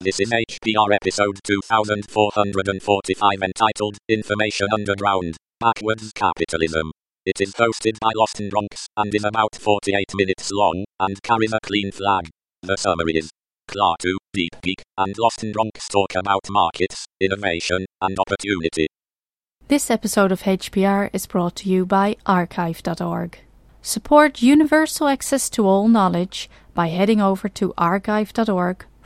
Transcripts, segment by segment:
This is HPR episode 2445 entitled Information Underground Backwards Capitalism. It is hosted by Lost in Bronx and is about 48 minutes long and carries a clean flag. The summary is Klaatu, Deep Geek, and Lost in Bronx talk about markets, innovation, and opportunity. This episode of HPR is brought to you by archive.org. Support universal access to all knowledge by heading over to archive.org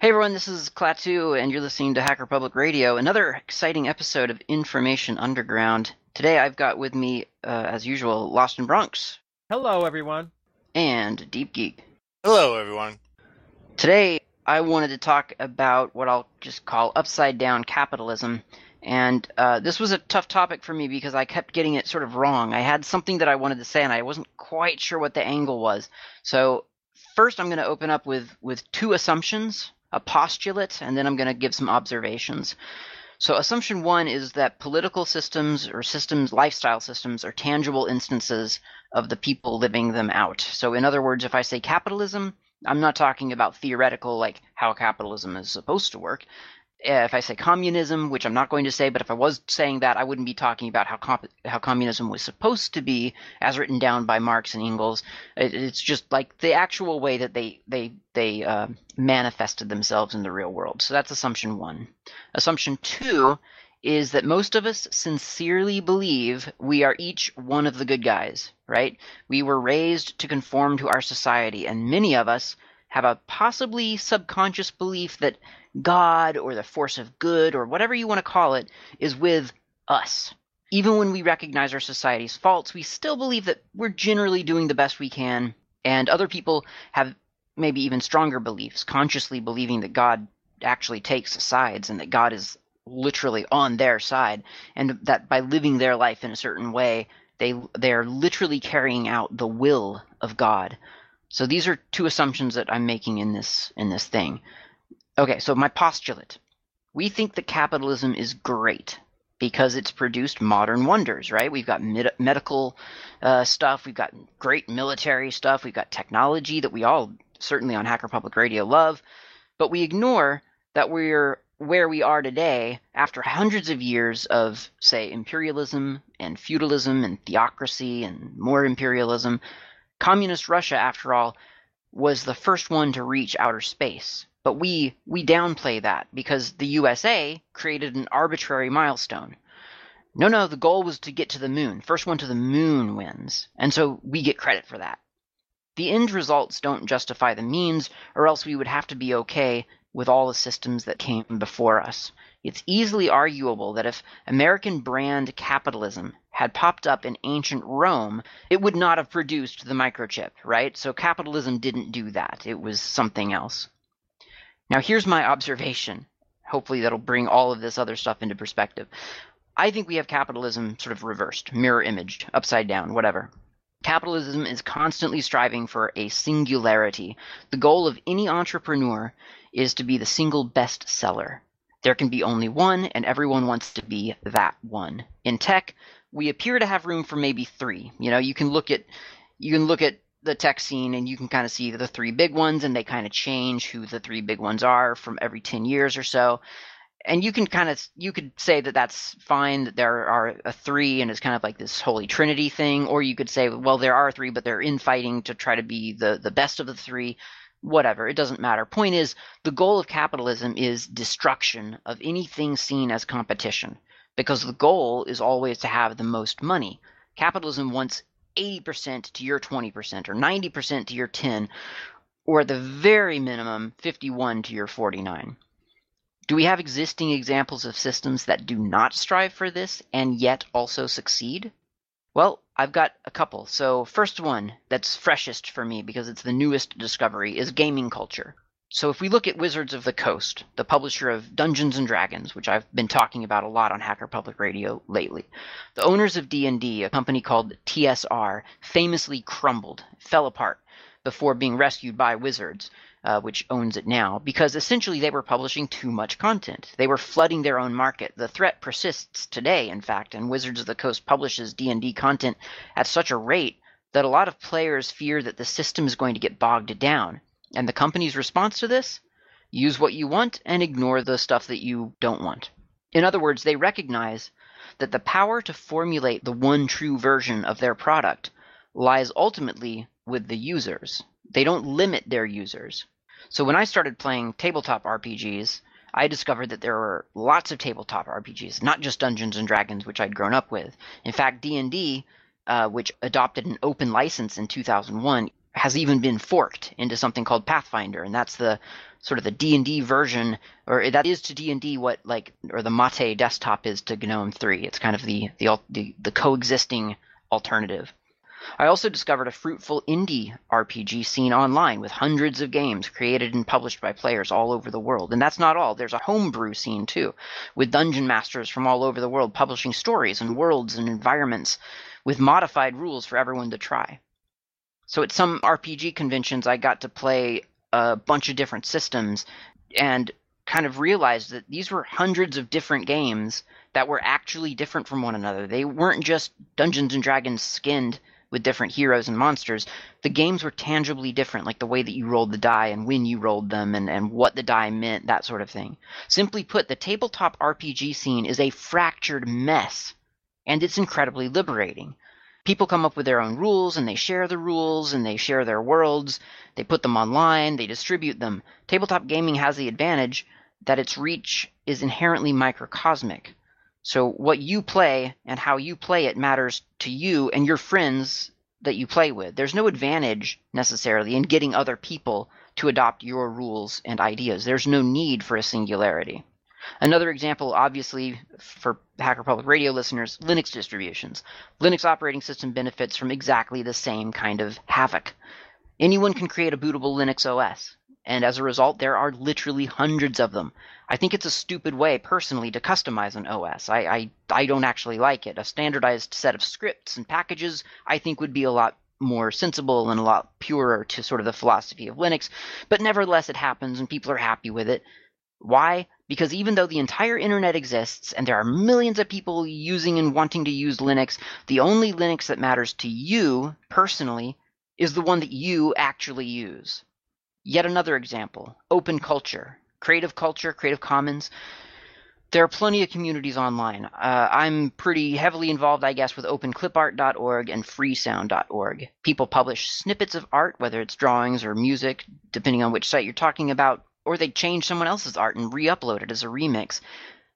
Hey everyone, this is Klaatu, and you're listening to Hacker Public Radio, another exciting episode of Information Underground. Today I've got with me, uh, as usual, Lost in Bronx Hello, everyone. and Deep Geek. Hello, everyone. Today I wanted to talk about what I'll just call upside down capitalism. And uh, this was a tough topic for me because I kept getting it sort of wrong. I had something that I wanted to say, and I wasn't quite sure what the angle was. So first, I'm going to open up with with two assumptions, a postulate, and then I'm going to give some observations. So assumption one is that political systems or systems, lifestyle systems, are tangible instances of the people living them out. So in other words, if I say capitalism, I'm not talking about theoretical, like how capitalism is supposed to work. Uh, If I say communism, which I'm not going to say, but if I was saying that, I wouldn't be talking about how comp- how communism was supposed to be, as written down by Marx and Engels. It, it's just like the actual way that they they they uh, manifested themselves in the real world. So that's assumption one. Assumption two is that most of us sincerely believe we are each one of the good guys, right? We were raised to conform to our society, and many of us have a possibly subconscious belief that God or the force of good or whatever you want to call it is with us. Even when we recognize our society's faults, we still believe that we're generally doing the best we can, and other people have maybe even stronger beliefs, consciously believing that God actually takes sides and that God is literally on their side, and that by living their life in a certain way, they they're literally carrying out the will of God. So these are two assumptions that I'm making in this in this thing. Okay, so my postulate. We think that capitalism is great because it's produced modern wonders, right? We've got med- medical uh, stuff, we've got great military stuff, we've got technology that we all certainly on Hacker Public Radio love, but we ignore that we're where we are today after hundreds of years of, say, imperialism and feudalism and theocracy and more imperialism. Communist Russia, after all, was the first one to reach outer space. But we we downplay that because the USA created an arbitrary milestone. No, no, the goal was to get to the moon. First one to the moon wins. And so we get credit for that. The end results don't justify the means, or else we would have to be okay with all the systems that came before us. It's easily arguable that if American brand capitalism had popped up in ancient Rome, it would not have produced the microchip, right? So capitalism didn't do that. It was something else. Now, here's my observation. Hopefully, that'll bring all of this other stuff into perspective. I think we have capitalism sort of reversed, mirror imaged, upside down, whatever. Capitalism is constantly striving for a singularity. The goal of any entrepreneur is to be the single best seller. There can be only one, and everyone wants to be that one. In tech, we appear to have room for maybe three. You know, you can look at you can look at the tech scene and you can kind of see the three big ones and they kind of change who the three big ones are from every 10 years or so. And you can kind of you could say that that's fine that there are a three and it's kind of like this holy trinity thing or you could say well there are three but they're infighting to try to be the the best of the three whatever it doesn't matter. Point is the goal of capitalism is destruction of anything seen as competition because the goal is always to have the most money. Capitalism wants 80% to your 20% or 90% to your 10 or at the very minimum 51 to your 49 Do we have existing examples of systems that do not strive for this and yet also succeed? Well, I've got a couple. So, first one that's freshest for me because it's the newest discovery is gaming culture. So, if we look at Wizards of the Coast, the publisher of Dungeons and Dragons, which I've been talking about a lot on Hacker Public Radio lately, the owners of D&D, a company called TSR, famously crumbled, fell apart before being rescued by Wizards uh, which owns it now, because essentially they were publishing too much content. They were flooding their own market. The threat persists today, in fact, and Wizards of the Coast publishes D&D content at such a rate that a lot of players fear that the system is going to get bogged down. And the company's response to this? Use what you want and ignore the stuff that you don't want. In other words, they recognize that the power to formulate the one true version of their product lies ultimately with the users. They don't limit their users. So when I started playing tabletop RPGs, I discovered that there were lots of tabletop RPGs, not just Dungeons and Dragons, which I'd grown up with. In fact, D&D, uh, which adopted an open license in 2001, has even been forked into something called Pathfinder, and that's the sort of the D&D version, or that is to D&D what like, or the Mate desktop is to GNOME 3. It's kind of the the the, the coexisting alternative. I also discovered a fruitful indie RPG scene online with hundreds of games created and published by players all over the world. And that's not all. There's a homebrew scene too, with dungeon masters from all over the world publishing stories and worlds and environments with modified rules for everyone to try. So at some RPG conventions, I got to play a bunch of different systems and kind of realized that these were hundreds of different games that were actually different from one another. They weren't just Dungeons and Dragons skinned with different heroes and monsters, the games were tangibly different, like the way that you rolled the die and when you rolled them and, and what the die meant, that sort of thing. Simply put, the tabletop RPG scene is a fractured mess, and it's incredibly liberating. People come up with their own rules and they share the rules and they share their worlds. They put them online, they distribute them. Tabletop gaming has the advantage that its reach is inherently microcosmic. So what you play and how you play it matters to you and your friends that you play with. There's no advantage necessarily in getting other people to adopt your rules and ideas. There's no need for a singularity. Another example, obviously, for Hacker Public Radio listeners, Linux distributions. Linux operating system benefits from exactly the same kind of havoc. Anyone can create a bootable Linux OS and as a result, there are literally hundreds of them. I think it's a stupid way, personally, to customize an OS. I, I, I don't actually like it. A standardized set of scripts and packages, I think, would be a lot more sensible and a lot purer to sort of the philosophy of Linux. But nevertheless, it happens and people are happy with it. Why? Because even though the entire internet exists and there are millions of people using and wanting to use Linux, the only Linux that matters to you personally is the one that you actually use. Yet another example open culture, creative culture, Creative Commons. There are plenty of communities online. Uh, I'm pretty heavily involved, I guess, with openclipart.org and freesound.org. People publish snippets of art, whether it's drawings or music, depending on which site you're talking about, or they change someone else's art and re upload it as a remix.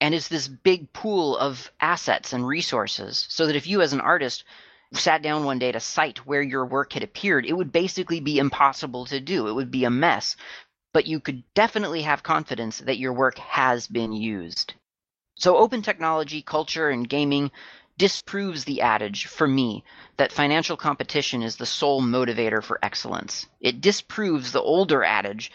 And it's this big pool of assets and resources, so that if you, as an artist, sat down one day to cite where your work had appeared, it would basically be impossible to do. It would be a mess. But you could definitely have confidence that your work has been used. So, open technology, culture, and gaming disproves the adage, for me, that financial competition is the sole motivator for excellence. It disproves the older adage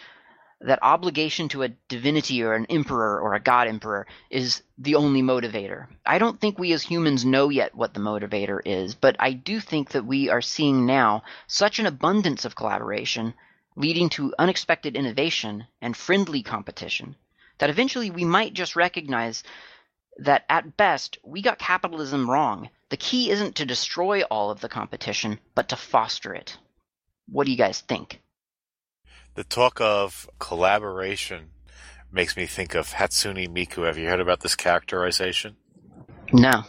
that obligation to a divinity or an emperor or a god emperor is the only motivator. I don't think we as humans know yet what the motivator is, but I do think that we are seeing now such an abundance of collaboration leading to unexpected innovation and friendly competition that eventually we might just recognize that at best we got capitalism wrong. The key isn't to destroy all of the competition, but to foster it. What do you guys think? The talk of collaboration makes me think of Hatsune Miku. Have you heard about this characterization? No.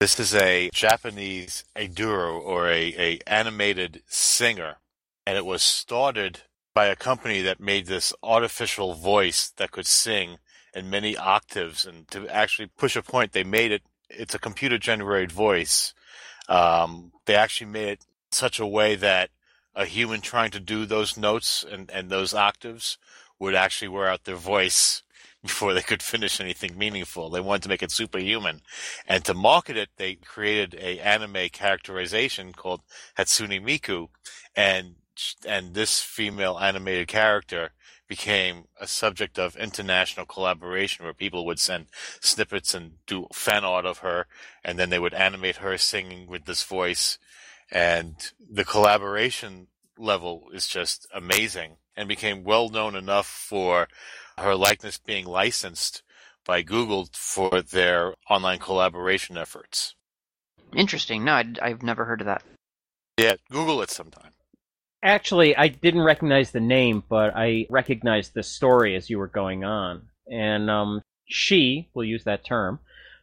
This is a Japanese Aiduru or a, a animated singer, and it was started by a company that made this artificial voice that could sing in many octaves. And to actually push a point, they made it. It's a computer generated voice. Um, they actually made it such a way that a human trying to do those notes and, and those octaves would actually wear out their voice before they could finish anything meaningful. They wanted to make it superhuman. And to market it, they created a anime characterization called Hatsune Miku. And, and this female animated character became a subject of international collaboration where people would send snippets and do fan art of her. And then they would animate her singing with this voice. And the collaboration level is just amazing and became well known enough for her likeness being licensed by Google for their online collaboration efforts. Interesting. No, i have never heard of that. Yeah, Google it sometime. Actually, I didn't recognize the name, but I recognized the story as you were going on. And um, she, we'll use that term,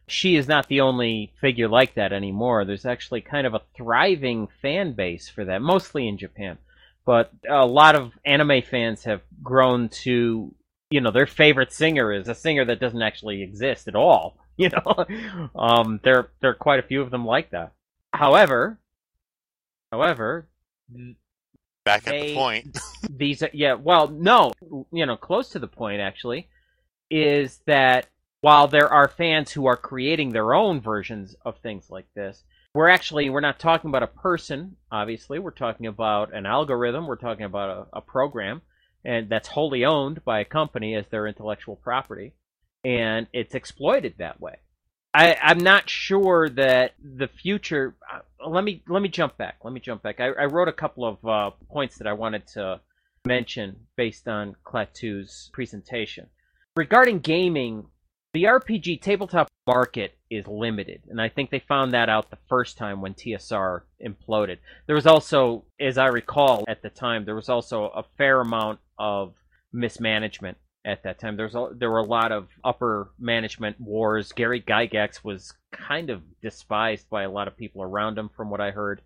she is not the only figure like that anymore. There's actually kind of a thriving fan base for that, mostly in Japan. But a lot of anime fans have grown to you know their favorite singer is a singer that doesn't actually exist at all. You know, um, there there are quite a few of them like that. However, however, back they, at the point. these, yeah, well, no, you know, close to the point actually, is that while there are fans who are creating their own versions of things like this, we're actually we're not talking about a person. Obviously, we're talking about an algorithm. We're talking about a, a program and that's wholly owned by a company as their intellectual property, and it's exploited that way. I, I'm not sure that the future. Uh, let me let me jump back. Let me jump back. I, I wrote a couple of uh, points that I wanted to mention based on Klaatu's presentation regarding gaming. The RPG tabletop market is limited, and I think they found that out the first time when TSR imploded. There was also, as I recall at the time, there was also a fair amount of mismanagement at that time. There's there were a lot of upper management wars. Gary Gygax was kind of despised by a lot of people around him, from what I heard.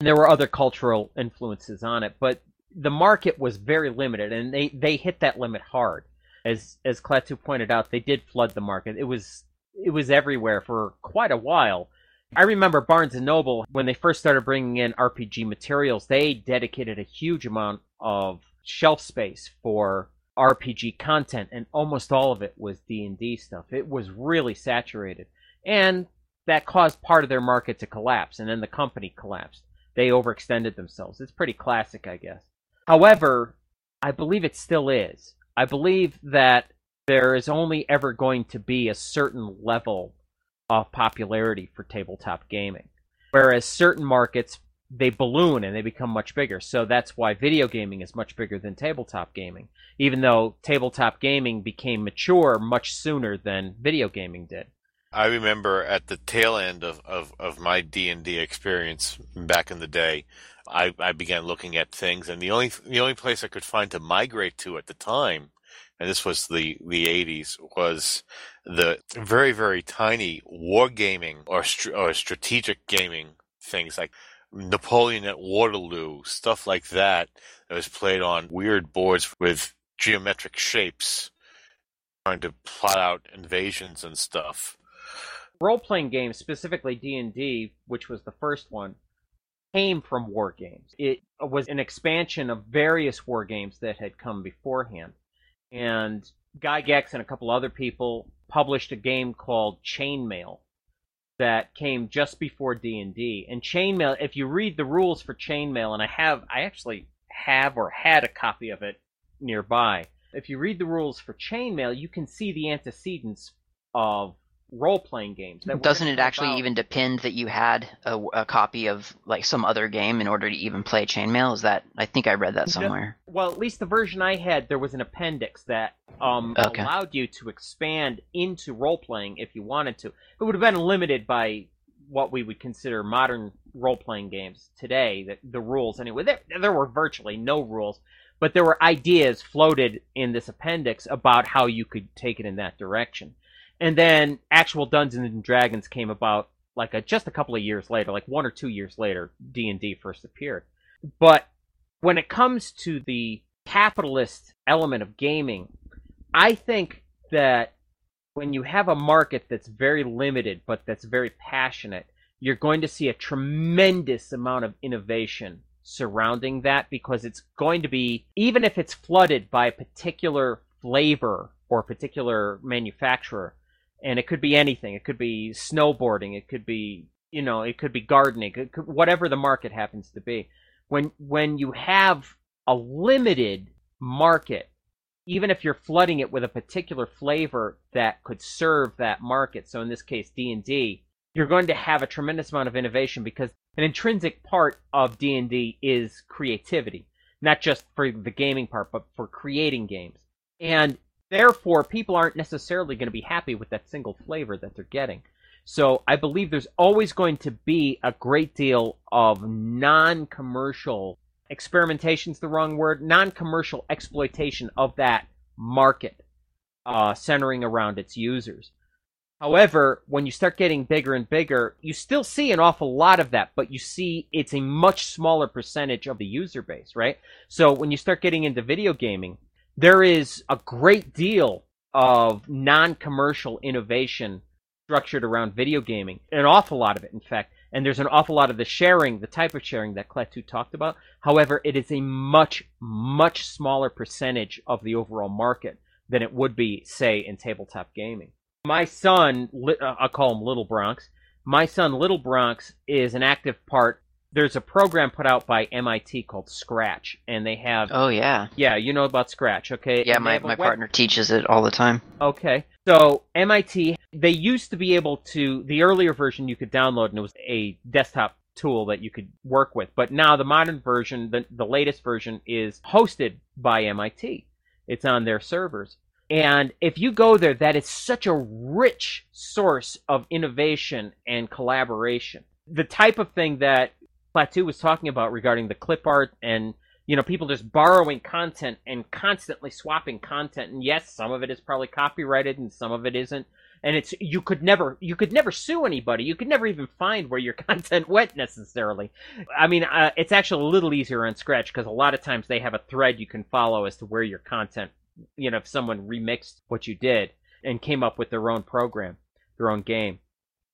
And there were other cultural influences on it, but the market was very limited, and they, they hit that limit hard. As as Klaatu pointed out, they did flood the market. It was it was everywhere for quite a while. I remember Barnes and Noble when they first started bringing in RPG materials. They dedicated a huge amount of shelf space for RPG content, and almost all of it was D and D stuff. It was really saturated, and that caused part of their market to collapse, and then the company collapsed. They overextended themselves. It's pretty classic, I guess. However, I believe it still is. I believe that there is only ever going to be a certain level of popularity for tabletop gaming. Whereas certain markets, they balloon and they become much bigger. So that's why video gaming is much bigger than tabletop gaming, even though tabletop gaming became mature much sooner than video gaming did. I remember at the tail end of, of, of my D and D experience back in the day, I, I began looking at things, and the only the only place I could find to migrate to at the time, and this was the the eighties, was the very very tiny wargaming or or strategic gaming things like Napoleon at Waterloo, stuff like that, that was played on weird boards with geometric shapes, trying to plot out invasions and stuff. Role-playing games, specifically D&D, which was the first one, came from war games. It was an expansion of various war games that had come beforehand. And Gygax and a couple other people published a game called Chainmail, that came just before D&D. And chainmail, if you read the rules for chainmail, and I have, I actually have or had a copy of it nearby. If you read the rules for chainmail, you can see the antecedents of role playing games. Doesn't it actually about. even depend that you had a, a, copy of like some other game in order to even play Chainmail? Is that I think I read that somewhere. Well, at least the version I had, there was an appendix that um, okay. allowed you to expand into role playing if you wanted to. It would have been limited by what we would consider modern role playing games today. The, the rules anyway. There, there were virtually no rules. But there were ideas floated in this appendix about how you could take it in that direction and then actual Dungeons and Dragons came about like a, just a couple of years later, like one or two years later, D and D first appeared. But when it comes to the capitalist element of gaming, I think that when you have a market that's very limited but that's very passionate, you're going to see a tremendous amount of innovation surrounding that because it's going to be even if it's flooded by a particular flavor or a particular manufacturer, and it could be anything. It could be snowboarding. It could be you know, it could be gardening, could, whatever the market happens to be. When when you have a limited market, even if you're flooding it with a particular flavor that could serve that market, so in this case D&D, you're going to have a tremendous amount of innovation because an intrinsic part of D&D is creativity, not just for the gaming part, but for creating games. And therefore, people aren't necessarily going to be happy with that single flavor that they're getting. So I believe there's always going to be a great deal of non commercial experimentation is the wrong word, non commercial exploitation of that market uh, centering around its users. However, when you start getting bigger and bigger, you still see an awful lot of that, but you see it's a much smaller percentage of the user base, right? So when you start getting into video gaming, there is a great deal of non commercial innovation structured around video gaming. An awful lot of it, in fact. And there's an awful lot of the sharing, the type of sharing that Klaatu talked about. However, it is a much, much smaller percentage of the overall market than it would be, say, in tabletop gaming. My son, uh, I'll call him Little Bronx. My son, Little Bronx, is an active part there's a program put out by MIT called Scratch, and they have. Oh yeah. Yeah, you know about Scratch, okay? Yeah, my my web... partner teaches it all the time. Okay, so MIT, they used to be able to. The earlier version you could download, and it was a desktop tool that you could work with. But now the modern version, the the latest version, is hosted by MIT. It's on their servers. And if you go there, that is such a rich source of innovation and collaboration. The type of thing that Klaatu was talking about regarding the clip art and you know people just borrowing content and constantly swapping content. And yes some of it is probably copyrighted and some of it isn't. And it's you could never you could never sue anybody. You could never even find where your content went necessarily. I mean uh, it's actually a little easier on scratch because a lot of times they have a thread you can follow as to where your content you know if someone remixed what you did and came up with their own program their own game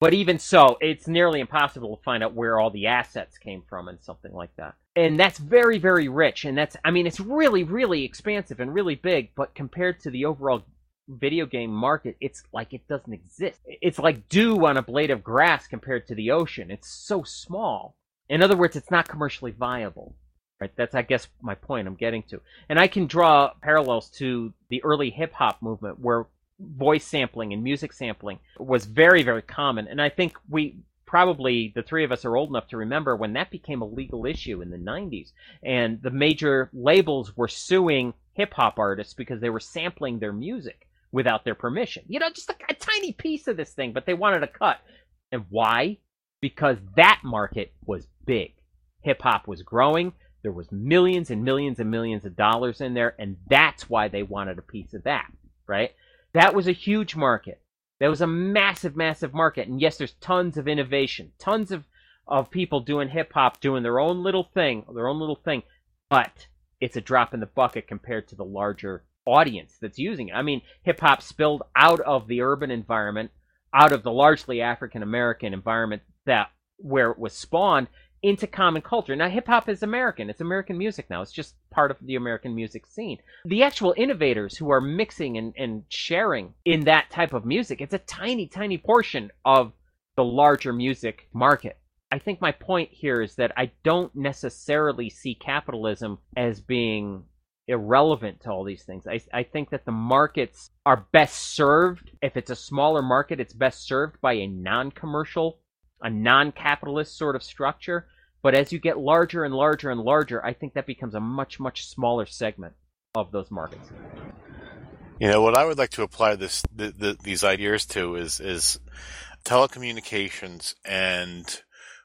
but even so, it's nearly impossible to find out where all the assets came from and something like that. And that's very, very rich. And that's, I mean, it's really, really expansive and really big, but compared to the overall video game market, it's like it doesn't exist. It's like dew on a blade of grass compared to the ocean. It's so small. In other words, it's not commercially viable. Right? That's, I guess, my point I'm getting to. And I can draw parallels to the early hip hop movement where voice sampling and music sampling was very, very common. And I think we probably, the three of us are old enough to remember when that became a legal issue in the 90s. And the major labels were suing hip hop artists because they were sampling their music without their permission. You know, just a, a tiny piece of this thing, but they wanted a cut. And why? Because that market was big. Hip hop was growing. There was millions and millions and millions of dollars in there, and that's why they wanted a piece of that, right? That was a huge market. That was a massive, massive market. And yes, there's tons of innovation, tons of, of people doing hip hop, doing their own little thing, their own little thing. But it's a drop in the bucket compared to the larger audience that's using it. I mean, hip hop spilled out of the urban environment, out of the largely African American environment that where it was spawned into common culture. Now, hip hop is American. It's American music now. It's just part of the American music scene. The actual innovators who are mixing and, and sharing in that type of music, it's a tiny, tiny portion of the larger music market. I think my point here is that I don't necessarily see capitalism as being irrelevant to all these things. I, I think that the markets are best served. If it's a smaller market, it's best served by a non commercial a non-capitalist sort of structure. But as you get larger and larger and larger, I think that becomes a much much smaller segment of those markets. You know what I would like to apply this the, the, these ideas to is is telecommunications and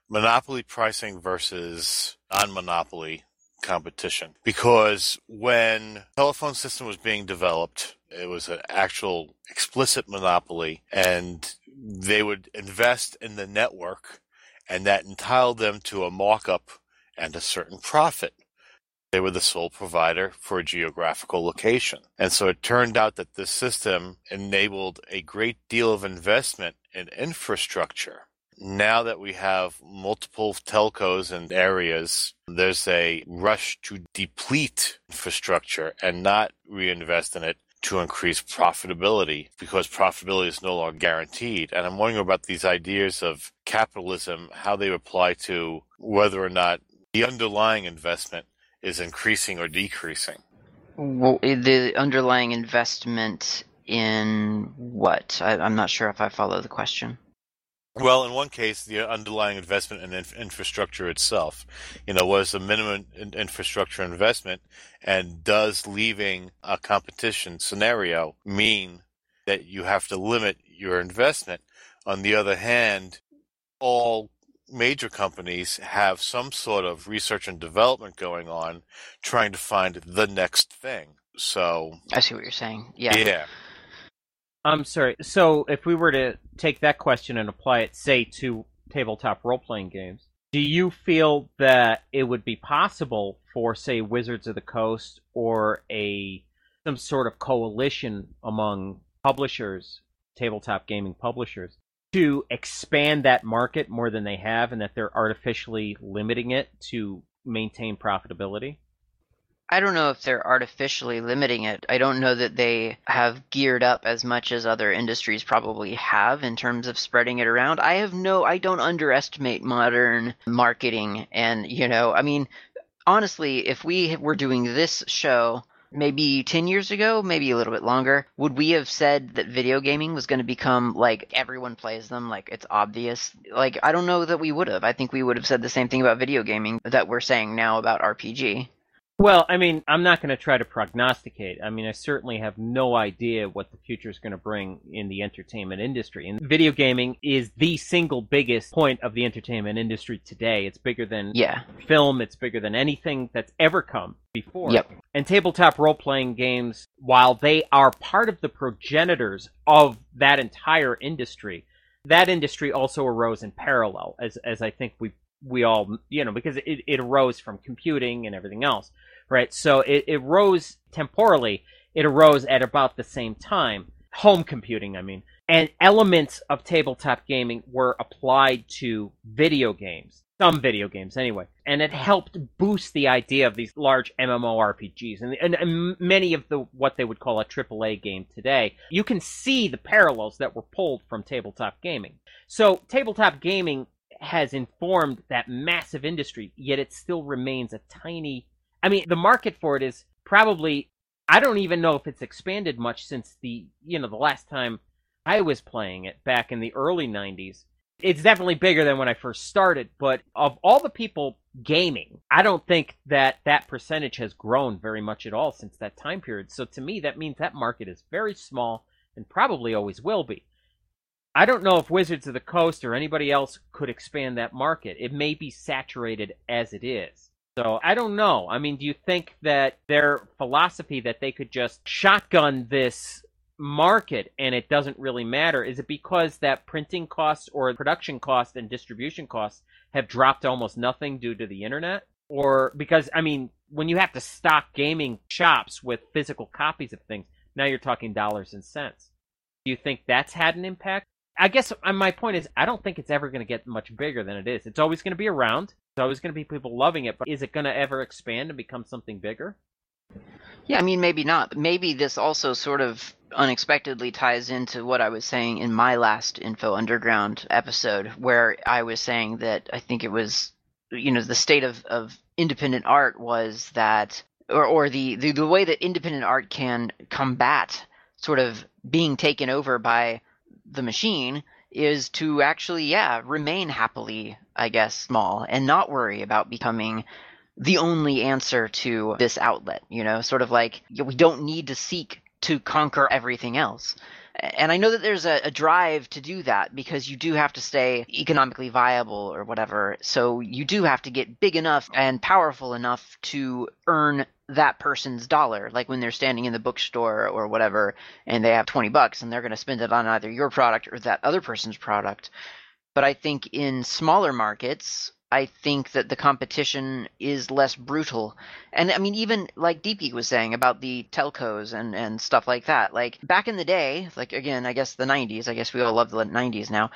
monopoly pricing versus non-monopoly competition. Because when telephone system was being developed, it was an actual explicit monopoly, and they would invest in the network, and that entitled them to a markup and a certain profit. They were the sole provider for a geographical location. And so it turned out that the system enabled a great deal of investment in infrastructure. Now that we have multiple telcos and areas, there's a rush to deplete infrastructure and not reinvest in it to increase profitability because profitability is no longer guaranteed. And I'm wondering about these ideas of capitalism, how they apply to whether or not the underlying investment is increasing or decreasing. Well, the underlying investment in what? I, I'm not sure if I follow the question. Well, in one case, the underlying investment in inf- infrastructure itself. You know, was the minimum in- infrastructure investment, and does leaving a competition scenario mean that you have to limit your investment? On the other hand, all major companies have some sort of research and development going on, trying to find the next thing. So I see what you're saying. Yeah. yeah. I'm sorry. So, if we were to take that question and apply it, say, to tabletop role playing games, do you feel that it would be possible for, say, Wizards of the Coast or a some sort of coalition among publishers, tabletop gaming publishers, to expand that market more than they have, and that they're artificially limiting it to maintain profitability? I don't know if they're artificially limiting it. I don't know that they have geared up as much as other industries probably have in terms of spreading it around. I have no, I don't underestimate modern marketing. And, you know, I mean, honestly, if we were doing this show maybe 10 years ago, maybe a little bit longer, would we have said that video gaming was going to become like everyone plays them, like it's obvious? Like, I don't know that we would have. I think we would have said the same thing about video gaming that we're saying now about RPG. Well, I mean, I'm not going to try to prognosticate. I mean, I certainly have no idea what the future is going to bring in the entertainment industry. And video gaming is the single biggest point of the entertainment industry today. It's bigger than Yeah. film, it's bigger than anything that's ever come before. Yep. And tabletop role playing games, while they are part of the progenitors of that entire industry, that industry also arose in parallel, as as I think we we all you know because it, it arose from computing and everything else, right? So it, it rose temporally. It arose at about the same time. Home computing, I mean, and elements of tabletop gaming were applied to video games. Some video games, anyway, and it helped boost the idea of these large MMORPGs and, and, and many of the what they would call a AAA game today. You can see the parallels that were pulled from tabletop gaming. So tabletop gaming has informed that massive industry, yet it still remains a tiny. I mean, the market for it is probably. I don't even know if it's expanded much since the you know the last time I was playing it back in the early '90s. It's definitely bigger than when I first started, but of all the people gaming, I don't think that that percentage has grown very much at all since that time period. So to me, that means that market is very small and probably always will be. I don't know if Wizards of the Coast or anybody else could expand that market. It may be saturated as it is. So I don't know. I mean, do you think that their philosophy that they could just shotgun this market and it doesn't really matter is it because that printing costs or production costs and distribution costs have dropped almost nothing due to the internet? Or because I mean, when you have to stock gaming shops with physical copies of things, now you're talking dollars and cents. Do you think that's had an impact? I guess uh, my point is, I don't think it's ever going to get much bigger than it is. It's always going to be around. There's always going to be people loving it, but is it going to ever expand and become something bigger? Yeah, I mean, maybe not. Maybe this also sort of unexpectedly ties into what I was saying in my last Info Underground episode, where I was saying that I think it was, you know, the state of, of independent art was that, or, or the, the, the way that independent art can combat sort of being taken over by the machine is to actually, yeah, remain happily, I guess, small and not worry about becoming the only answer to this outlet, you know, sort of like we don't need to seek to conquer everything else. And I know that there's a, a, drive to do that because you do have to stay economically viable or whatever. So you do have to get big enough and powerful enough to earn that person's dollar. Like when they're standing in the bookstore or whatever and they have 20 bucks and they're going to spend it on either your product or that other person's product. But I think in smaller markets, I think that the competition is less brutal. And I mean, even like DP was saying about the telcos and, and stuff like that. Like back in the day, like again, I guess the 90s, I guess we all love the 90s now.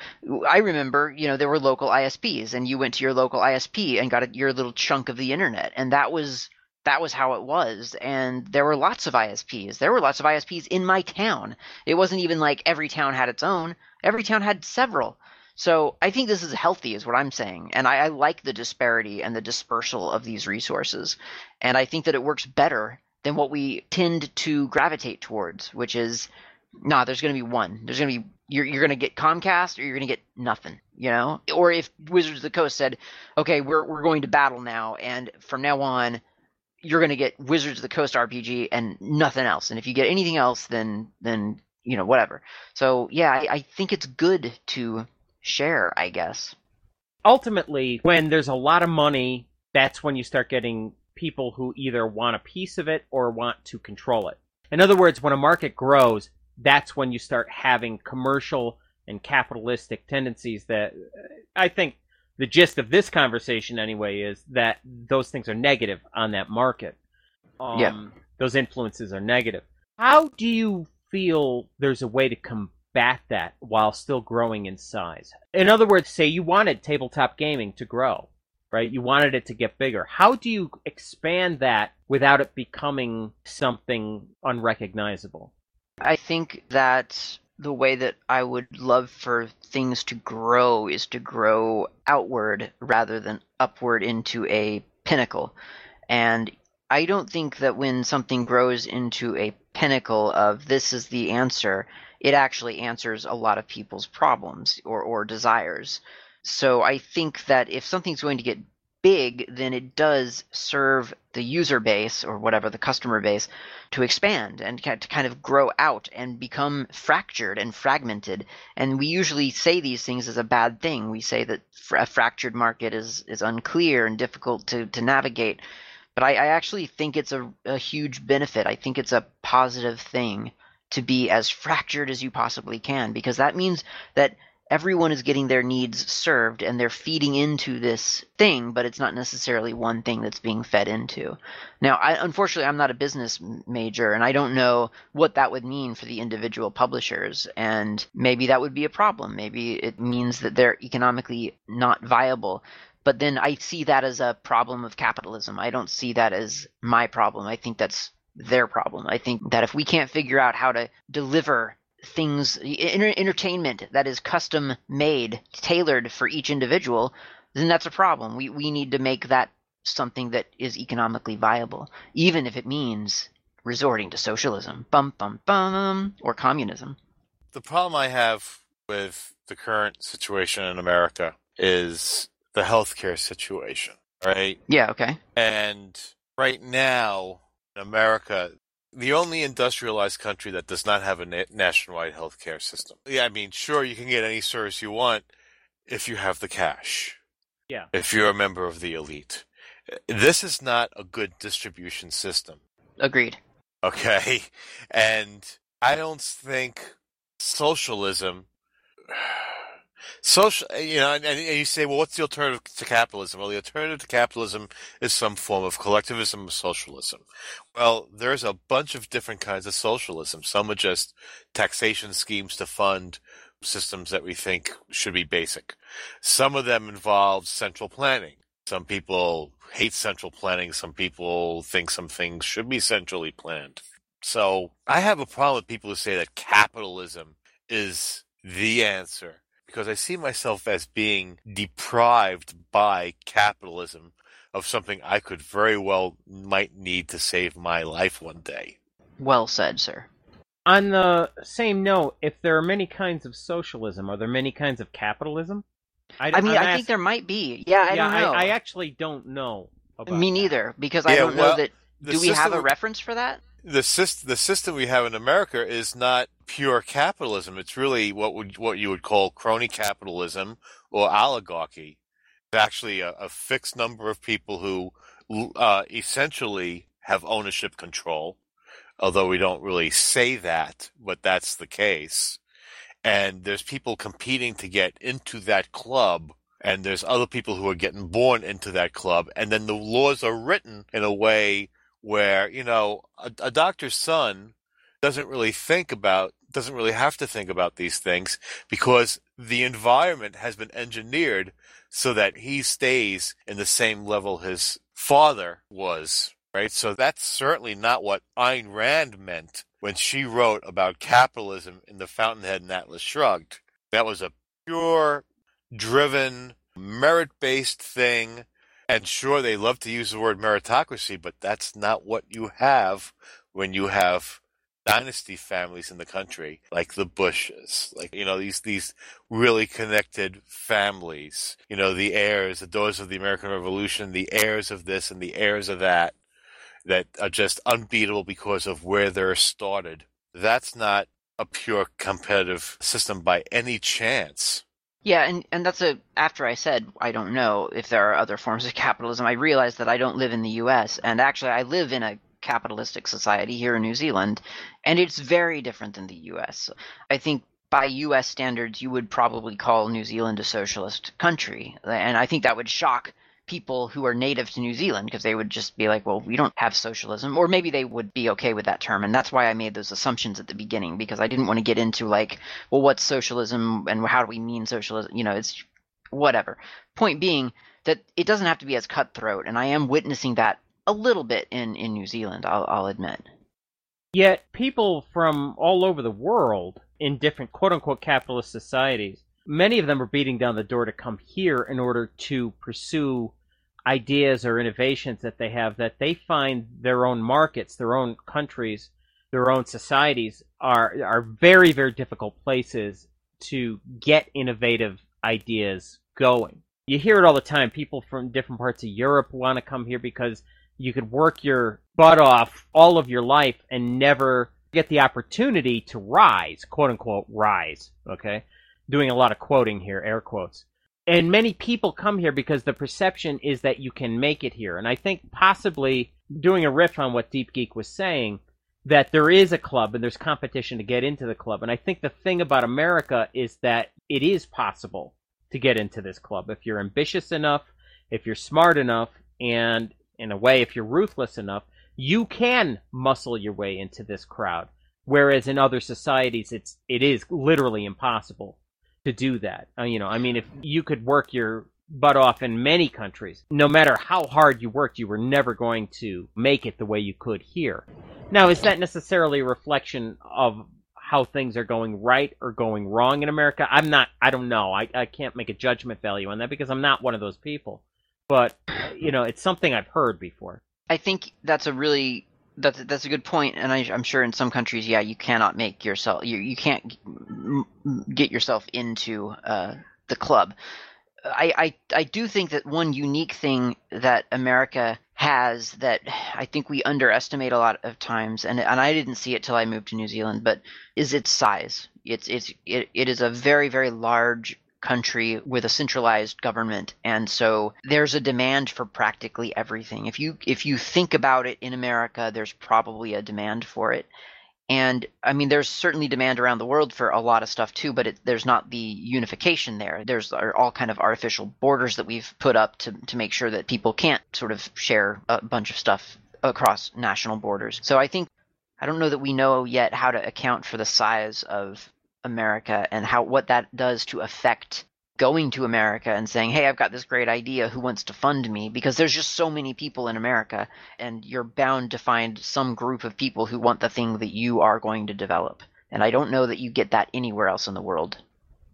I remember, you know, there were local ISPs and you went to your local ISP and got a, your little chunk of the internet. And that was that was how it was. And there were lots of ISPs. There were lots of ISPs in my town. It wasn't even like every town had its own, every town had several. So I think this is healthy, is what I'm saying. And I, I like the disparity and the dispersal of these resources. And I think that it works better than what we tend to gravitate towards, which is nah, there's going to be one. There's going to be you're you're going to get Comcast or you're going to get nothing, you know? Or if Wizards of the Coast said, "Okay, we're we're going to battle now and from now on you're going to get Wizards of the Coast RPG and nothing else. And if you get anything else then then you know, whatever." So, yeah, I, I think it's good to share, I guess. Ultimately, when there's a lot of money, that's when you start getting people who either want a piece of it or want to control it. In other words, when a market grows, that's when you start having commercial and capitalistic tendencies that uh, I think the gist of this conversation anyway is that those things are negative on that market. Um, Yeah. Those influences are negative. How do you feel there's a way to combat that while still growing in size? In other words, say you wanted tabletop gaming to grow, right? You wanted it to get bigger. How do you expand that without it becoming something unrecognizable? I think that the way that I would love for things to grow is to grow outward rather than upward into a pinnacle. And I don't think that when something grows into a pinnacle of this is the answer, it actually answers a lot of people's problems or, or desires. So I think that if something's going to get big, then it does serve the user base or whatever the customer base to expand and to kind of grow out and become fractured and fragmented. And we usually say these things as a bad thing. We say that a fractured market is is unclear and difficult to to navigate. But I, I actually think it's a, a huge benefit. I think it's a positive thing to be as fractured as you possibly can because that means that everyone is getting their needs served and they're feeding into this thing, but it's not necessarily one thing that's being fed into. Now, I, unfortunately, I'm not a business major and I don't know what that would mean for the individual publishers. And maybe that would be a problem. Maybe it means that they're economically not viable. But then I see that as a problem of capitalism. I don't see that as my problem. I think that's their problem. I think that if we can't figure out how to deliver things enter- entertainment that is custom made tailored for each individual then that's a problem. We we need to make that something that is economically viable even if it means resorting to socialism. Bum bum bum or communism. The problem I have with the current situation in America is the healthcare situation, right? yeah okay. And right now, in America, the only industrialized country that does not have a na- nationwide healthcare system. Yeah, I mean, sure, you can get any service you want if you have the cash. Yeah. If you're a member of the elite. This is not a good distribution system. agreed Okay. And I don't think socialism social uh, you know and, and you say well what's the alternative to capitalism? Well the alternative to capitalism is some form of collectivism or socialism. Well there's a bunch of different kinds of socialism. Some are just taxation schemes to fund systems that we think should be basic. Some of them involve central planning. Some people hate central planning. Some people think some things should be centrally planned. So I have a problem with people who say that capitalism is the answer because I see myself as being deprived by capitalism of something I could very well might need to save my life one day. well said sir On the same note, if there are many kinds of socialism, are there many kinds of capitalism? i mean I'm i think there might be yeah i yeah, don't know I, I actually don't know. About me that. neither because i don't know that do we have system- a reference for that the system, the system we have in America is not pure capitalism. It's really what would what you would call crony capitalism or oligarchy. It's actually a, a fixed number of people who uh, essentially have ownership control, although we don't really say that, but that's the case. And there's people competing to get into that club. And there's other people who are getting born into that club. And then the laws are written in a way where you know a, a doctor's son doesn't really think about doesn't really have to think about these things because the environment has been engineered so that he stays in the same level his father was right? So that's certainly not what Ayn Rand meant when she wrote about capitalism in The Fountainhead and Atlas Shrugged. That was a pure, driven, merit based thing. And sure, they love to use the word meritocracy, but that's not what you have when you have dynasty families in the country, like the Bushes, like you know these these really connected families. You know the heirs, the daughters of the American Revolution, the heirs of this and the heirs of that, that are just unbeatable because of where they're started. That's not a pure competitive system by any chance. Yeah, and, and that's a after I said I don't know if there are other forms of capitalism, I realized that I don't live in the US and actually I live in a capitalistic society here in New Zealand and it's very different than the US. I think by US standards you would probably call New Zealand a socialist country and I think that would shock people who are native to New Zealand because they would just be like, well, we don't have socialism. Or maybe they would be okay with that term. And that's why I made those assumptions at the beginning because I didn't want to get into like, well, what's socialism and how do we mean socialism? You know, it's whatever. Point being that it doesn't have to be as cutthroat. And I am witnessing that a little bit in, in New Zealand, I'll, I'll admit. Yet people from all over the world in different quote unquote capitalist societies many of them are beating down the door to come here in order to pursue ideas or innovations that they have that they find their own markets, their own countries, their own societies are are very very difficult places to get innovative ideas going. You hear it all the time. People from different parts of Europe want to come here because you could work your butt off all of your life and never get the opportunity to rise, quote unquote, rise. Okay. Doing a lot of quoting here, air quotes and many people come here because the perception is that you can make it here. And I think possibly doing a riff on what Deep Geek was saying, that there is a club and there's competition to get into the club. And I think the thing about America is that it is possible to get into this club if you're ambitious enough, if you're smart enough, and in a way, if you're ruthless enough, you can muscle your way into this crowd. Whereas in other societies, it's it is literally impossible to do that. Uh, you know, I mean, if you could work your butt off in many countries, no matter how hard you worked, you were never going to make it the way you could here. Now, is that necessarily a reflection of how things are going right or going wrong in America? I'm not, I don't know. I, I can't make a judgment value on that because I'm not one of those people. But, you know, it's something I've heard before. I think that's a really that's that's a good point, and I, am sure in some countries, yeah, you cannot make yourself you you can't get yourself into uh, the club. I, I I do think that one unique thing that America has that I think we underestimate a lot of times, and and I didn't see it till I moved to New Zealand, but is its size. It's it's it, it is a very very large country with a centralized government. And so there's a demand for practically everything. If you if you think about it in america there's probably a demand for it. And i mean there's certainly demand around the world for a lot of stuff too but it, there's not the unification there. There's all kind of artificial borders that we've put up to, to make sure that people can't sort of share a bunch of stuff across national borders. So i think i don't know that we know yet how to account for the size of America and how what that does to affect going to America and saying, "Hey, I've got this great idea. Who wants to fund me?" Because there's just so many people in America, and you're bound to find some group of people who want the thing that you are going to develop. And I don't know that you get that anywhere else in the world.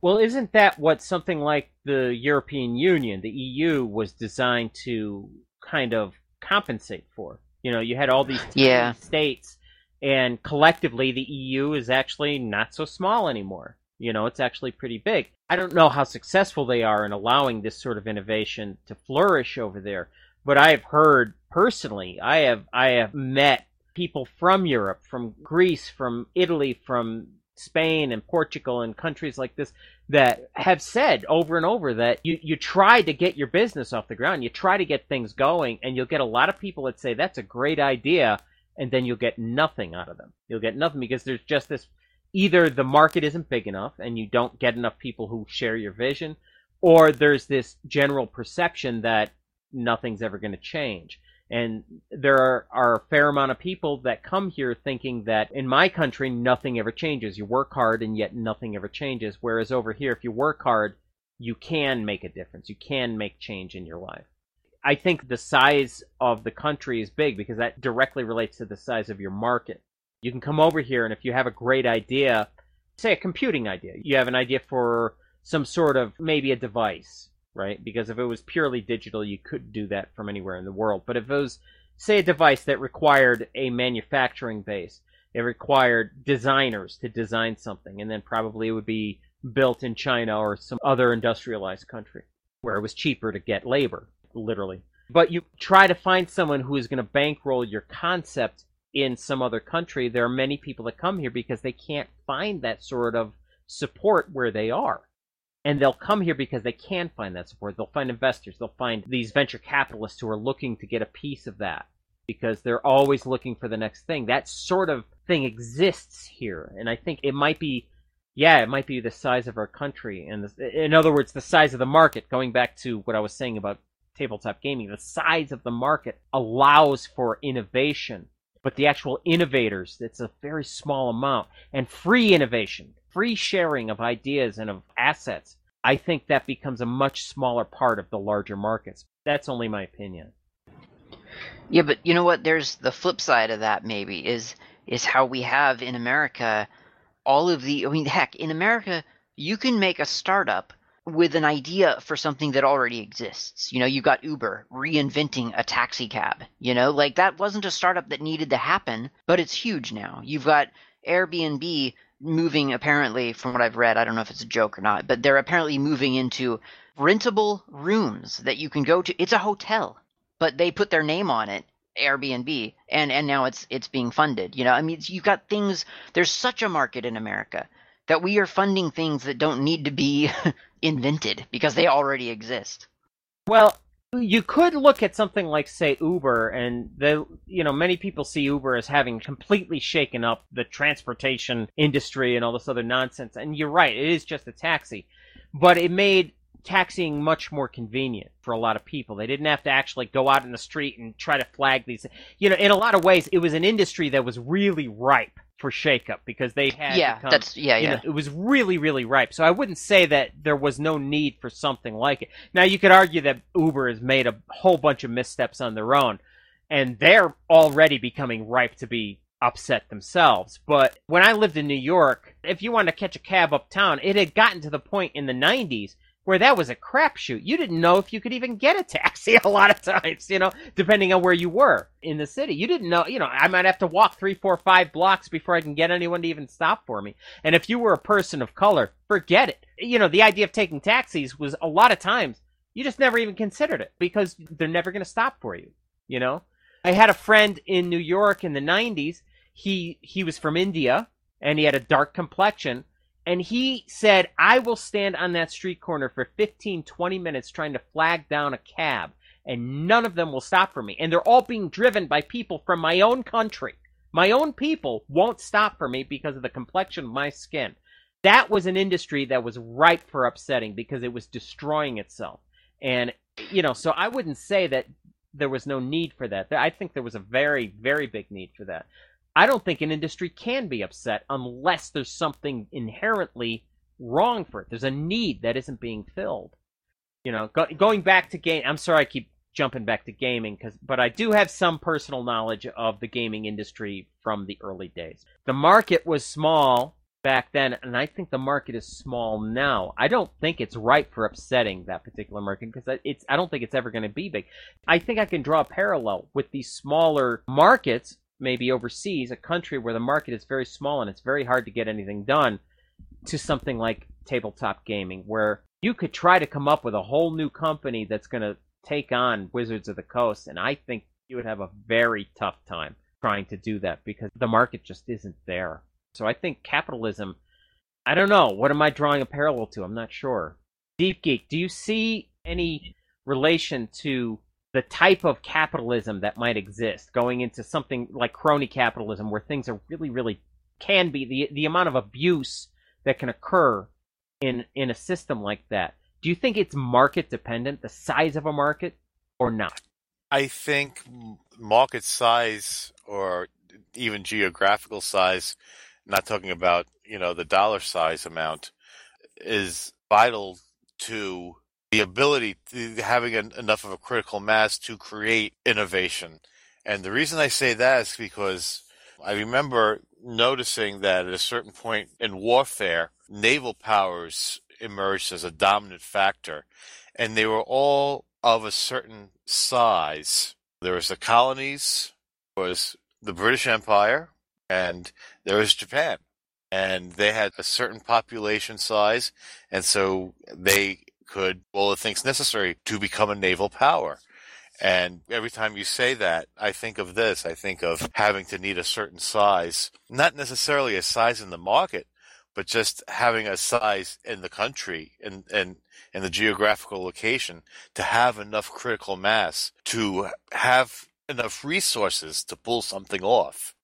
Well, isn't that what something like the European Union, the EU, was designed to kind of compensate for? You know, you had all these yeah. states and collectively the EU is actually not so small anymore. You know, it's actually pretty big. I don't know how successful they are in allowing this sort of innovation to flourish over there, but I have heard personally, I have I have met people from Europe, from Greece, from Italy, from Spain and Portugal and countries like this that have said over and over that you, you try to get your business off the ground, you try to get things going, and you'll get a lot of people that say that's a great idea, and then you'll get nothing out of them. You'll get nothing because there's just this either the market isn't big enough and you don't get enough people who share your vision, or there's this general perception that nothing's ever going to change. And there are, are, a fair amount of people that come here thinking that in my country, nothing ever changes. You work hard and yet nothing ever changes. Whereas over here, if you work hard, you can make a difference. You can make change in your life. I think the size of the country is big because that directly relates to the size of your market. You can come over here, and if you have a great idea, say a computing idea, you have an idea for some sort of maybe a device, right? Because if it was purely digital, you could do that from anywhere in the world. But if it was, say, a device that required a manufacturing base, it required designers to design something, and then probably it would be built in China or some other industrialized country where it was cheaper to get labor, literally. But you try to find someone who is going to bankroll your concept in some other country. There are many people that come here because they can't find that sort of support where they are. And they'll come here because they can find that support. They'll find investors. They'll find these venture capitalists who are looking to get a piece of that because they're always looking for the next thing. That sort of thing exists here. And I think it might be yeah, it might be the size of our country, and in other words, the size of the market. Going back to what I was saying about tabletop gaming, the size of the market allows for innovation, but the actual innovators, it's a very small amount, and free innovation, free sharing of ideas and of assets. I think that becomes a much smaller part of the larger markets. That's only my opinion. Yeah, but you know what? There's the flip side of that. Maybe is is how we have in America all of the I mean heck, in America you can make a startup with an idea for something that already exists. You know, you got Uber reinventing a taxi cab. You know, like that wasn't a startup that needed to happen, but it's huge now. You've got Airbnb moving apparently from what I've read, I don't know if it's a joke or not, but they're apparently moving into rentable rooms that you can go to. It's a hotel, but they put their name on it Airbnb, and and now it's it's being funded. You know, I mean, you've got things. There's such a market in America that we are funding things that don't need to be invented because they already exist. Well, you could look at something like say Uber and the you know many people see Uber as having completely shaken up the transportation industry and all this other nonsense and you're right it is just a taxi but it made taxiing much more convenient for a lot of people. They didn't have to actually go out in the street and try to flag these. You know, in a lot of ways, it was an industry that was really ripe for shakeup because they had yeah, become, that's yeah, yeah. Know, it was really, really ripe. So I wouldn't say that there was no need for something like it. Now you could argue that Uber has made a whole bunch of missteps on their own, and they're already becoming ripe to be upset themselves. But when I lived in New York, if you wanted to catch a cab uptown, it had gotten to the point in the 90s where that was a crapshoot. You didn't know if you could even get a taxi a lot of times, you know, depending on where you were in the city. You didn't know, you know, I might have to walk three, four, five blocks before I can get anyone to even stop for me. And if you were a person of color, forget it. You know, the idea of taking taxis was a lot of times you just never even considered it because they're never going to stop for you, you know? I had a friend in New York in the 90s. He he was from India and he had a dark complexion and he said, I will stand on that street corner for 15, 20 minutes trying to flag down a cab, and none of them will stop for me. And they're all being driven by people from my own country. My own people won't stop for me because of the complexion of my skin. That was an industry that was ripe for upsetting because it was destroying itself. And, you know, so I wouldn't say that there was no need for that. I think there was a very, very big need for that. I don't think an industry can be upset unless there's something inherently wrong for it. There's a need that isn't being filled. You know, go, going back to game. I'm sorry, I keep jumping back to gaming, cause, but I do have some personal knowledge of the gaming industry from the early days. The market was small back then, and I think the market is small now. I don't think it's ripe for upsetting that particular market because it's. I don't think it's ever going to be big. I think I can draw a parallel with these smaller markets maybe overseas, a country where the market is very small and it's very hard to get anything done, to something like tabletop gaming, where you could try to come up with a whole new company that's going to take on Wizards of the Coast, and I think you would have a very tough time trying to do that because the market just isn't there. So I think capitalism, I don't know, what am I drawing a parallel to? I'm not sure. Deep Geek, do you see any relation to the type of capitalism that might exist, going into something like crony capitalism, where things are really, really can be the the amount of abuse that can occur in in a system like that. Do you think it's market dependent, the size of a market, or not? I think market size or even geographical size, not talking about, you know, the dollar size amount, is vital to the ability, to, having an, enough of a critical mass to create innovation. And the reason I say that is because I remember noticing that at a certain point in warfare, naval powers emerged as a dominant factor, and they were all of a certain size. There was the colonies, was the British Empire, and there was Japan. And they had a certain population size, and so they could all the things necessary to become a naval power. And every time you say that, I think of this. I think of having to need a certain size, not necessarily a size in the market, but just having a size in the country and, and, and the geographical location to have enough critical mass to have enough resources to pull something off.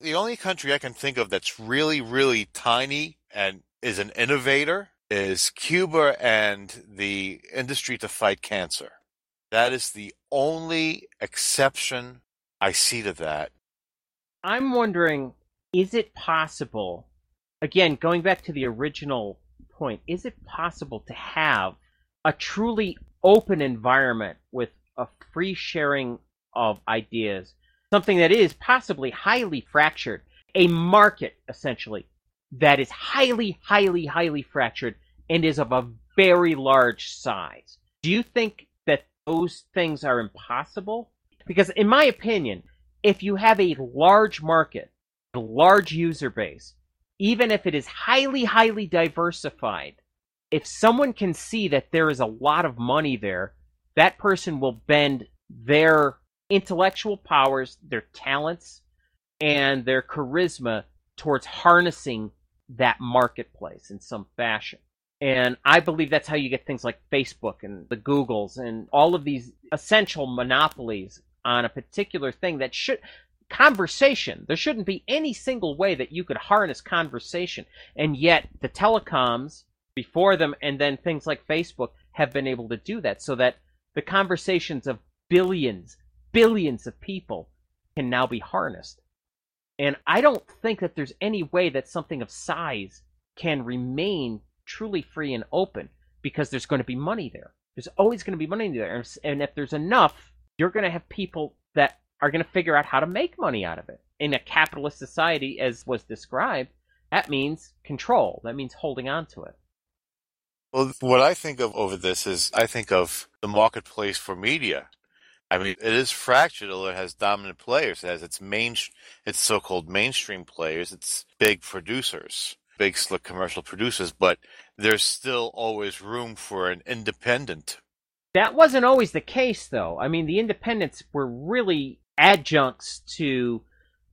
The only country I can think of that's really, really tiny and is an innovator is Cuba and the industry to fight cancer. That is the only exception I see to that. I'm wondering is it possible, again, going back to the original point, is it possible to have a truly open environment with a free sharing of ideas, something that is possibly highly fractured, a market essentially that is highly, highly, highly fractured and is of a very large size. Do you think that those things are impossible? Because, in my opinion, if you have a large market, a large user base, even if it is highly, highly diversified, if someone can see that there is a lot of money there, that person will bend their intellectual powers, their talents, and their charisma towards harnessing that marketplace in some fashion. And I believe that's how you get things like Facebook and the Googles and all of these essential monopolies on a particular thing that should conversation. There shouldn't be any single way that you could harness conversation. And yet the telecoms before them and then things like Facebook have been able to do that so that the conversations of billions, billions of people can now be harnessed. And I don't think that there's any way that something of size can remain truly free and open because there's going to be money there. There's always going to be money there. And if there's enough, you're going to have people that are going to figure out how to make money out of it. In a capitalist society, as was described, that means control. That means holding on to it. Well, what I think of over this is I think of the marketplace for media. I mean, it is fractured, although it has dominant players. It has its main, its so-called mainstream players, its big producers big slick commercial producers, but there's still always room for an independent. That wasn't always the case, though. I mean, the independents were really adjuncts to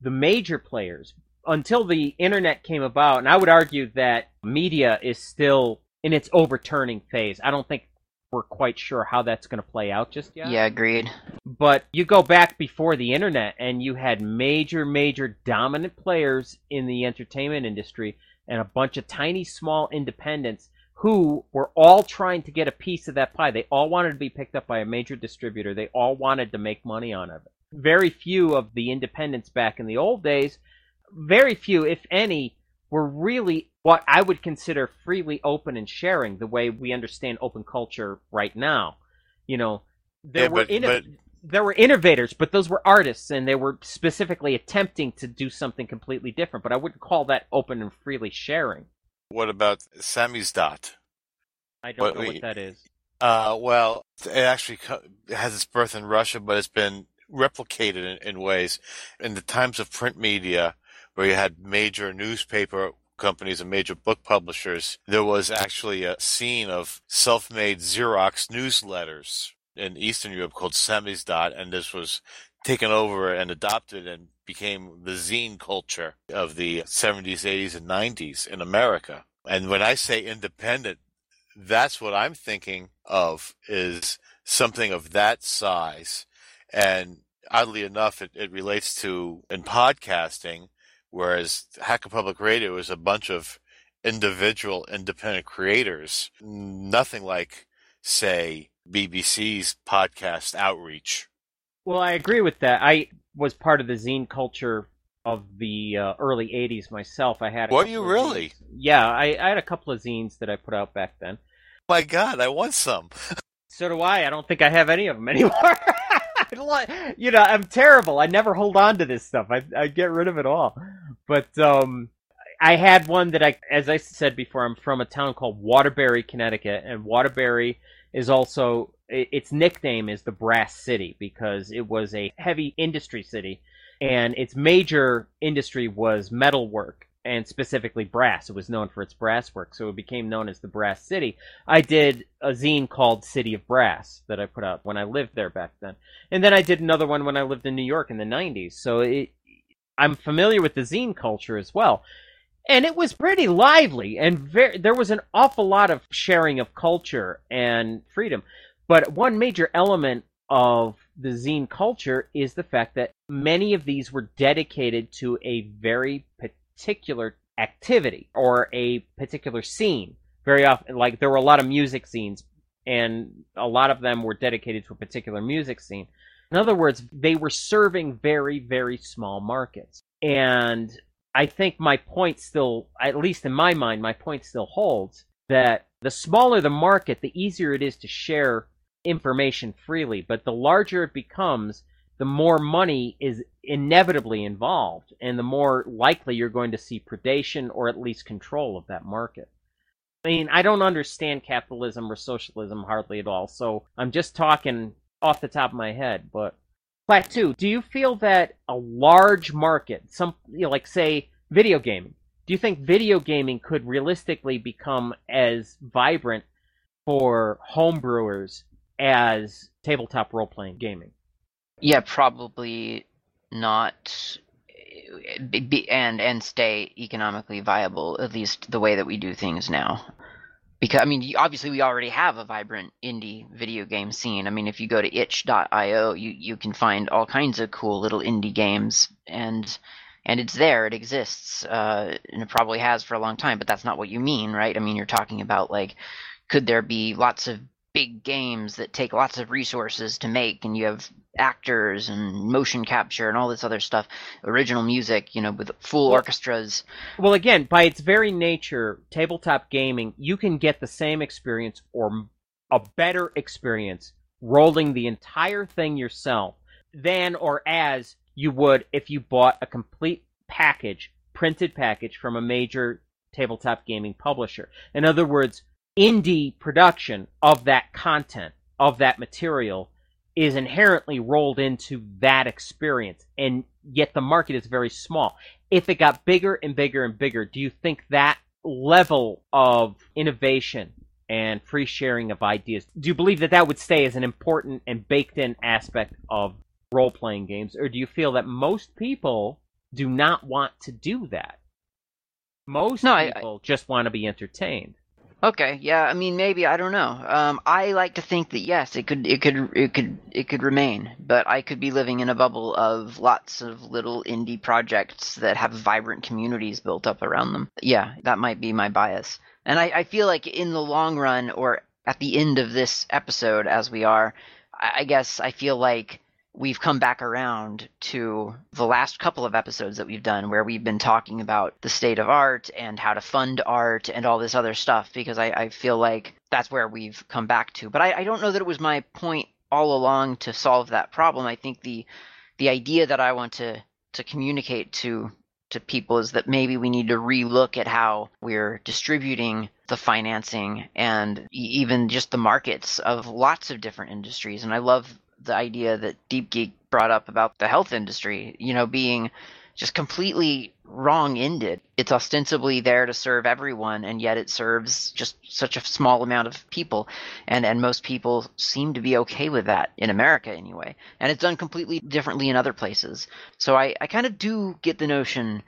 the major players until the internet came about. And I would argue that media is still in its overturning phase. I don't think we're quite sure how that's going to play out just yet. Yeah, agreed. But you go back before the internet and you had major, major dominant players in the entertainment industry and a bunch of tiny, small independents who were all trying to get a piece of that pie. They all wanted to be picked up by a major distributor. They all wanted to make money on it. Very few of the independents back in the old days, very few, if any, were really what I would consider freely open and sharing the way we understand open culture right now. You know, there Yeah, were but- inno- but- there were innovators, but those were artists, and they were specifically attempting to do something completely different. But I wouldn't call that open and freely sharing. What about Samizdat? I don't What know what that is. Uh, well, it actually has its birth in Russia, but it's been replicated in, in ways. In the times of print media, where you had major newspaper companies and major book publishers, there was actually a scene of self-made Xerox newsletters in Eastern Europe called Samizdat, and this was taken over and adopted and became the zine culture of the 70s, 80s, and 90s in America. And when I say independent, that's what I'm thinking of is something of that size. And oddly enough, it, it relates to in podcasting, whereas Hacker Public Radio is a bunch of individual independent creators, nothing like, say, BBC's podcast outreach. Well, I agree with that. I was part of the zine culture of the uh, early '80s myself. I had. A Were you really? zines. Yeah, I, I had a couple of zines that I put out back then. My God, I want some. So do I. I don't think I have any of them anymore. you know, I'm terrible. I never hold on to this stuff. I I get rid of it all. But um, I had one that I, as I said before, I'm from a town called Waterbury, Connecticut, and Waterbury is also its nickname is the Brass City because it was a heavy industry city, and its major industry was metalwork and specifically brass. It was known for its brass work, so it became known as the Brass City. I did a zine called City of Brass that I put out when I lived there back then, and then I did another one when I lived in New York in the '90s. So it, I'm familiar with the zine culture as well. And it was pretty lively, and very, there was an awful lot of sharing of culture and freedom. But one major element of the zine culture is the fact that many of these were dedicated to a very particular activity or a particular scene. Very often, like there were a lot of music scenes, and a lot of them were dedicated to a particular music scene. In other words, they were serving very, very small markets. And I think my point still, at least in my mind, my point still holds that the smaller the market, the easier it is to share information freely. But the larger it becomes, the more money is inevitably involved, and the more likely you're going to see predation or at least control of that market. I mean, I don't understand capitalism or socialism hardly at all, so I'm just talking off the top of my head. But Klaatu, do you feel that a large market, some you know, like say video gaming, do you think video gaming could realistically become as vibrant for homebrewers as tabletop role playing gaming? Yeah, probably not eh, be, and and stay economically viable at least the way that we do things now because i mean obviously we already have a vibrant indie video game scene. I mean if you go to itch.io you you can find all kinds of cool little indie games and and it's there. It exists uh, and it probably has for a long time but that's not what you mean right? I mean you're talking about like could there be lots of big games that take lots of resources to make and you have actors and motion capture and all this other stuff original music you know with full orchestras. well again by its very nature tabletop gaming you can get the same experience or a better experience rolling the entire thing yourself than or as you would if you bought a complete package printed package from a major tabletop gaming publisher. In other words indie production of that content, of that material, is inherently rolled into that experience, and yet the market is very small. If it got bigger and bigger and bigger, do you think that level of innovation and free sharing of ideas, do you believe that that would stay as an important and baked in aspect of role playing games, or do you feel that most people do not want to do that? Most no, people I, just want to be entertained. Okay, yeah, I mean maybe I don't know. Um, I like to think that yes, it could, it could, it could, it could remain, but I could be living in a bubble of lots of little indie projects that have vibrant communities built up around them. Yeah, that might be my bias, and I, I feel like in the long run, or at the end of this episode, as we are, I, I guess I feel like we've come back around to the last couple of episodes that we've done where we've been talking about the state of art and how to fund art and all this other stuff because I, I feel like that's where we've come back to. But I, I don't know that it was my point all along to solve that problem. I think the the idea that I want to to communicate to to people is that maybe we need to relook at how we're distributing the financing and even just the markets of lots of different industries. And I love the idea that Deep Geek brought up about the health industry, you know, being just completely wrong ended. It's ostensibly there to serve everyone, and yet it serves just such a small amount of people. And, and most people seem to be okay with that, in America anyway. And it's done completely differently in other places. So I, I kind of do get the notion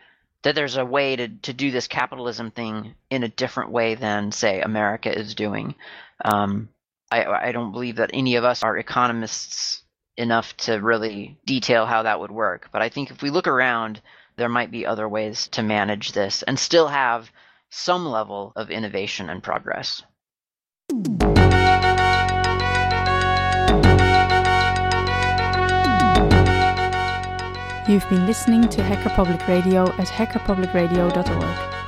that there's a way to, to do this capitalism thing in a different way than, say, America is doing. Um, I, I don't believe that any of us are economists enough to really detail how that would work. But I think if we look around, there might be other ways to manage this and still have some level of innovation and progress. You've been listening to Hacker Public Radio at hackerpublicradio.org.